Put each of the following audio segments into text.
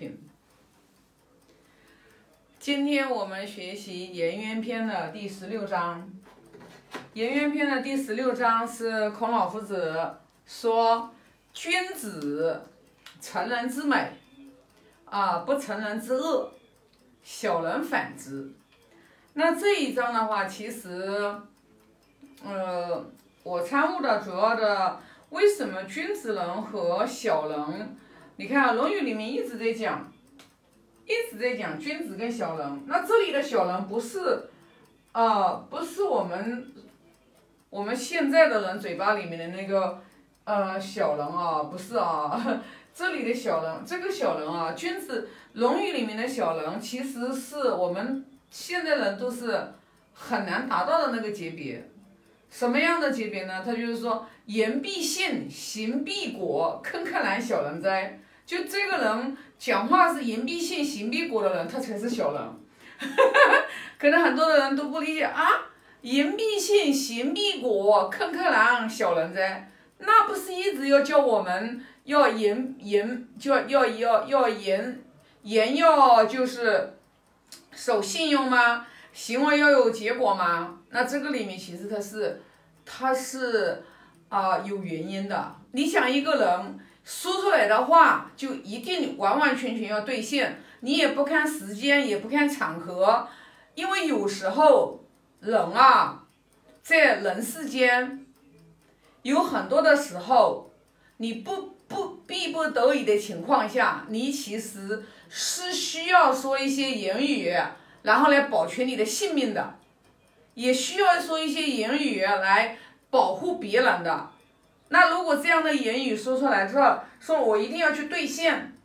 品。今天我们学习《颜渊篇》的第十六章。《颜渊篇》的第十六章是孔老夫子说：“君子成人之美，啊，不成人之恶；小人反之。”那这一章的话，其实，呃，我参悟的主要的，为什么君子人和小人？你看啊，《论语》里面一直在讲。一直在讲君子跟小人，那这里的小人不是，呃，不是我们我们现在的人嘴巴里面的那个呃小人啊，不是啊，这里的小人，这个小人啊，君子，《论语》里面的小人，其实是我们现在人都是很难达到的那个级别。什么样的级别呢？他就是说，言必信，行必果，坑坑难小人哉。就这个人讲话是言必信，行必果的人，他才是小人。可能很多的人都不理解啊，言必信，行必果，坑坑狼，小人哉？那不是一直要教我们要言言，就要要要要言言要就是守信用吗？行为要有结果吗？那这个里面其实它是它是啊有原因的。你想一个人。说出来的话就一定完完全全要兑现，你也不看时间，也不看场合，因为有时候人啊，在人世间有很多的时候，你不不逼不得已的情况下，你其实是需要说一些言语，然后来保全你的性命的，也需要说一些言语来保护别人的。那如果这样的言语说出来之后，说我一定要去兑现，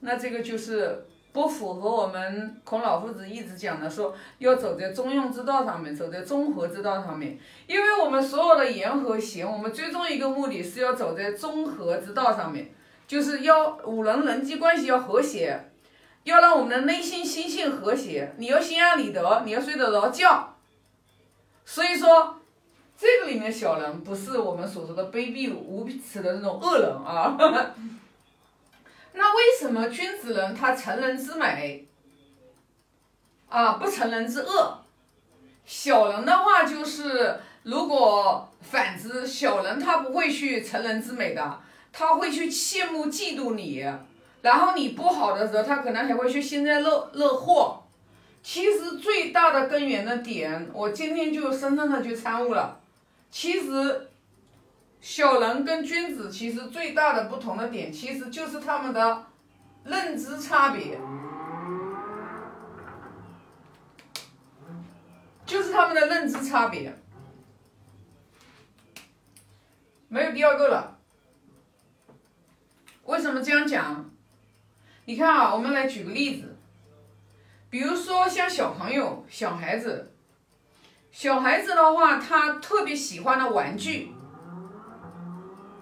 那这个就是不符合我们孔老夫子一直讲的，说要走在中庸之道上面，走在中和之道上面。因为我们所有的言和行，我们最终一个目的是要走在中和之道上面，就是要五人人际关系要和谐，要让我们的内心心性和谐。你要心安理得，你要睡得着觉。所以说。这个里面小人不是我们所说的卑鄙无耻的那种恶人啊。那为什么君子人他成人之美啊，不成人之恶？小人的话就是，如果反之，小人他不会去成人之美的，他会去羡慕嫉妒你，然后你不好的时候，他可能还会去幸灾乐乐祸。其实最大的根源的点，我今天就深深的去参悟了。其实，小人跟君子其实最大的不同的点，其实就是他们的认知差别，就是他们的认知差别，没有第二个了。为什么这样讲？你看啊，我们来举个例子，比如说像小朋友、小孩子。小孩子的话，他特别喜欢的玩具，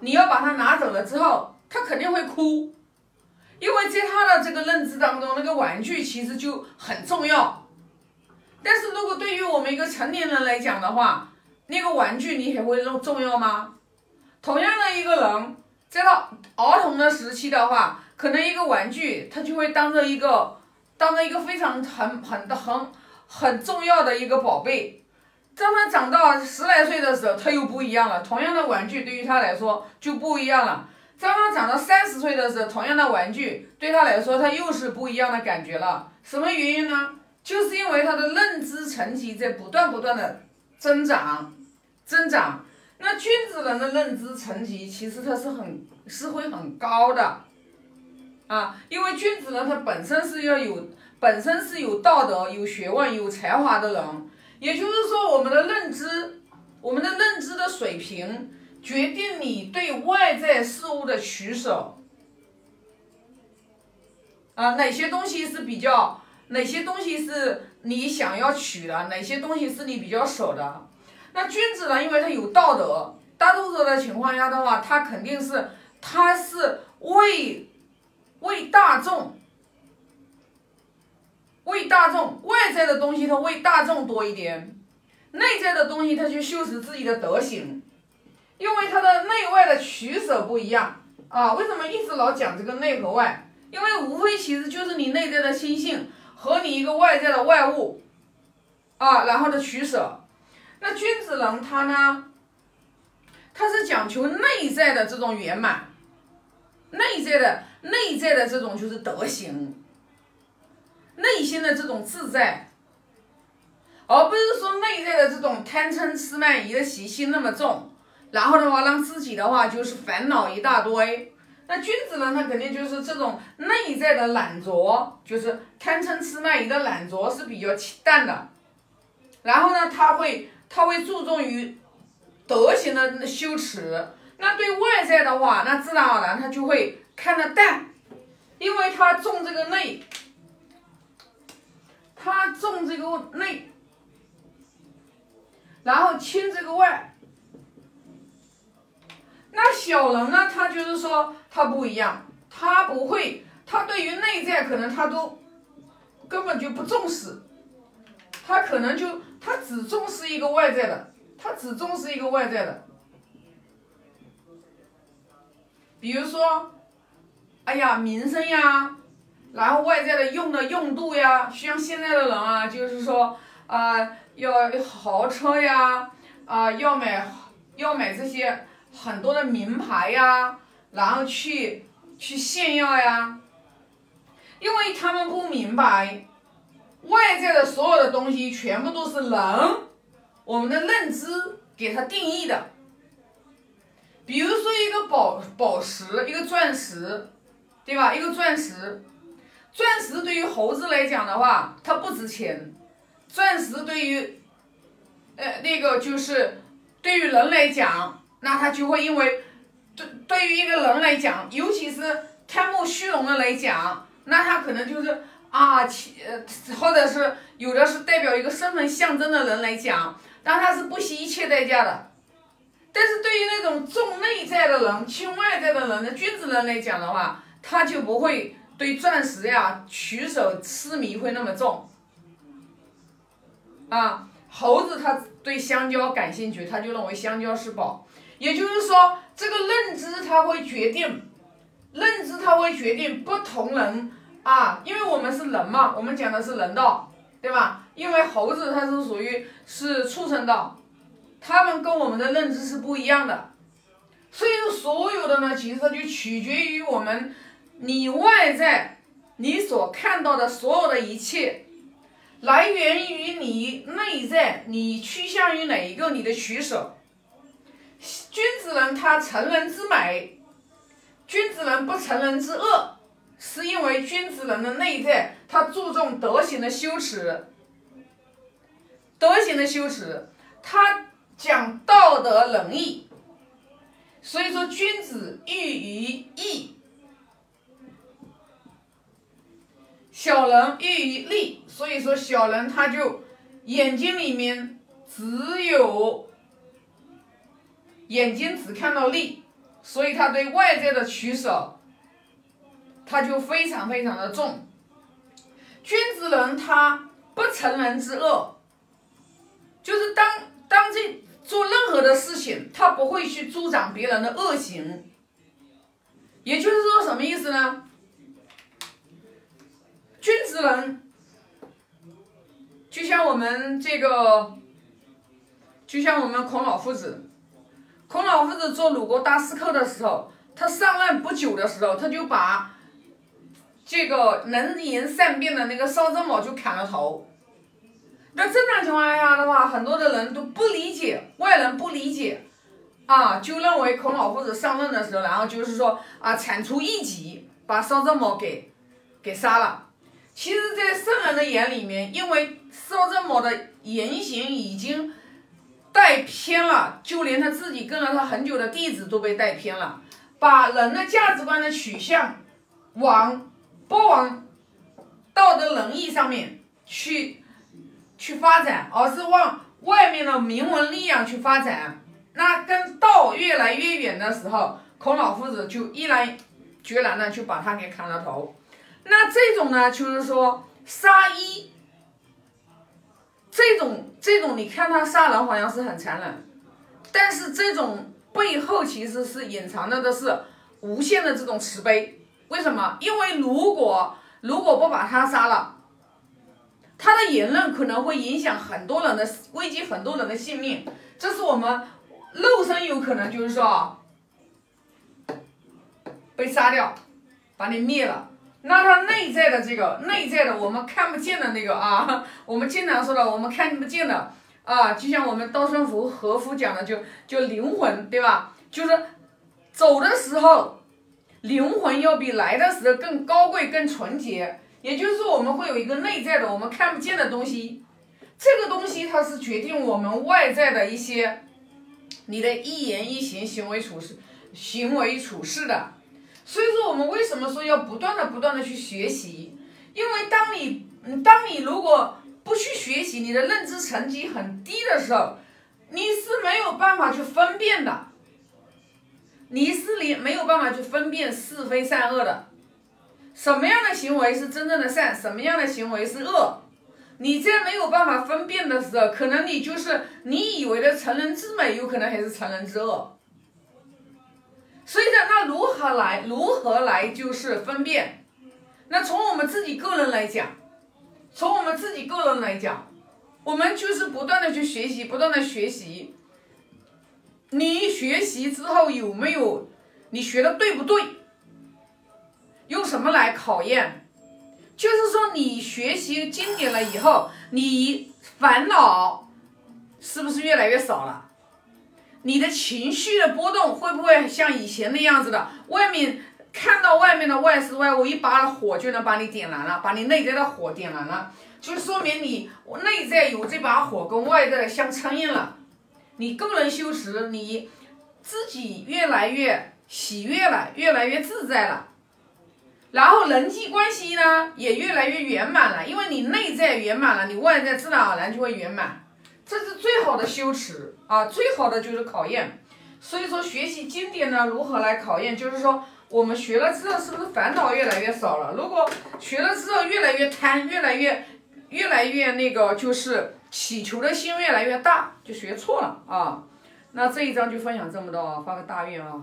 你要把他拿走了之后，他肯定会哭，因为在他的这个认知当中，那个玩具其实就很重要。但是如果对于我们一个成年人来讲的话，那个玩具你还会重重要吗？同样的一个人，在他儿童的时期的话，可能一个玩具他就会当着一个当着一个非常很很很很重要的一个宝贝。当他长到十来岁的时候，他又不一样了。同样的玩具对于他来说就不一样了。当他长到三十岁的时候，同样的玩具对他来说，他又是不一样的感觉了。什么原因呢？就是因为他的认知层级在不断不断的增长，增长。那君子人的认知层级其实他是很是会很高的，啊，因为君子人他本身是要有本身是有道德、有学问、有才华的人。也就是说，我们的认知，我们的认知的水平，决定你对外在事物的取舍。啊，哪些东西是比较，哪些东西是你想要取的，哪些东西是你比较舍的？那君子呢？因为他有道德，大多数的情况下的话，他肯定是，他是为，为大众。为大众外在的东西，他为大众多一点；内在的东西，他去修持自己的德行，因为他的内外的取舍不一样。啊，为什么一直老讲这个内和外？因为无非其实就是你内在的心性和你一个外在的外物，啊，然后的取舍。那君子人他呢，他是讲求内在的这种圆满，内在的内在的这种就是德行，内心的这种自在，而不是说内在的这种贪嗔痴慢疑的习性那么重，然后的话让自己的话就是烦恼一大堆。那君子呢，他肯定就是这种内在的懒惰，就是贪嗔痴慢疑的懒惰是比较清淡的，然后呢，他会。他会注重于德行的修持，那对外在的话，那自然而然他就会看得淡，因为他重这个内，他重这个内，然后轻这个外。那小人呢，他就是说他不一样，他不会，他对于内在可能他都根本就不重视，他可能就。他只重视一个外在的，他只重视一个外在的，比如说，哎呀，名声呀，然后外在的用的用度呀，像现在的人啊，就是说啊，要豪车呀，啊，要买要买这些很多的名牌呀，然后去去炫耀呀，因为他们不明白。外在的所有的东西全部都是人，我们的认知给它定义的。比如说一个宝宝石，一个钻石，对吧？一个钻石，钻石对于猴子来讲的话，它不值钱。钻石对于，呃，那个就是对于人来讲，那它就会因为，对对于一个人来讲，尤其是贪慕虚荣的来讲，那他可能就是。啊，其呃，或者是有的是代表一个身份象征的人来讲，但他是不惜一切代价的。但是对于那种重内在的人、轻外在的人的君子人来讲的话，他就不会对钻石呀取舍痴迷会那么重。啊，猴子他对香蕉感兴趣，他就认为香蕉是宝。也就是说，这个认知他会决定，认知他会决定不同人。啊，因为我们是人嘛，我们讲的是人道，对吧？因为猴子它是属于是畜生道，他们跟我们的认知是不一样的，所以说所有的呢，其实它就取决于我们，你外在你所看到的所有的一切，来源于你内在，你趋向于哪一个，你的取舍。君子人他成人之美，君子人不成人之恶。是因为君子人的内在，他注重德行的修持，德行的修持，他讲道德仁义，所以说君子喻于义，小人喻于利，所以说小人他就眼睛里面只有眼睛只看到利，所以他对外在的取舍。他就非常非常的重，君子人他不成人之恶，就是当当这做任何的事情，他不会去助长别人的恶行。也就是说，什么意思呢？人就像我们这个，就像我们孔老夫子，孔老夫子做鲁国大司寇的时候，他上任不久的时候，他就把。这个能言善辩的那个邵正卯就砍了头。那正常情况下的话，很多的人都不理解，外人不理解，啊，就认为孔老夫子上任的时候，然后就是说啊，铲除异己，把邵正卯给给杀了。其实，在圣人的眼里面，因为邵正卯的言行已经带偏了，就连他自己跟了他很久的弟子都被带偏了，把人的价值观的取向往。不往道德仁义上面去去发展，而是往外面的名闻利养去发展。那跟道越来越远的时候，孔老夫子就毅然决然的就把他给砍了头。那这种呢，就是说杀一，这种这种你看他杀人好像是很残忍，但是这种背后其实是隐藏着的是无限的这种慈悲。为什么？因为如果如果不把他杀了，他的言论可能会影响很多人的危及很多人的性命。这是我们肉身有可能就是说被杀掉，把你灭了。那他内在的这个内在的我们看不见的那个啊，我们经常说的我们看不见的啊，就像我们稻盛和夫讲的，就就灵魂，对吧？就是走的时候，灵魂要比来的时候更高贵、更纯洁。也就是说，我们会有一个内在的我们看不见的东西，这个东西它是决定我们外在的一些你的一言一行、行为处事、行为处事的。所以说，我们为什么说要不断的、不断的去学习？因为当你，当你如果不去学习，你的认知层级很低的时候，你是没有办法去分辨的。你是你没有办法去分辨是非善恶的，什么样的行为是真正的善，什么样的行为是恶？你在没有办法分辨的时候，可能你就是你以为的成人之美，有可能还是成人之恶。所以呢，那如何来？如何来就是分辨？那从我们自己个人来讲，从我们自己个人来讲，我们就是不断的去学习，不断的学习。你学习之后有没有？你学的对不对？用什么来考验？就是说，你学习经典了以后，你烦恼是不是越来越少了？你的情绪的波动会不会像以前那样子的？外面看到外面的外事外物，一把火就能把你点燃了，把你内在的火点燃了，就说明你内在有这把火跟外在的相称应了。你个人修持，你自己越来越喜悦了，越来越自在了，然后人际关系呢也越来越圆满了，因为你内在圆满了，你外在自然而然就会圆满。这是最好的修持啊，最好的就是考验。所以说学习经典呢，如何来考验？就是说我们学了之后，是不是烦恼越来越少了？如果学了之后越来越贪，越来越越来越那个，就是祈求的心越来越大，就学错了啊。那这一章就分享这么多啊，发个大愿啊，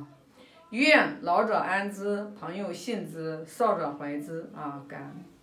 愿老者安之，朋友信之，少者怀之啊，感恩。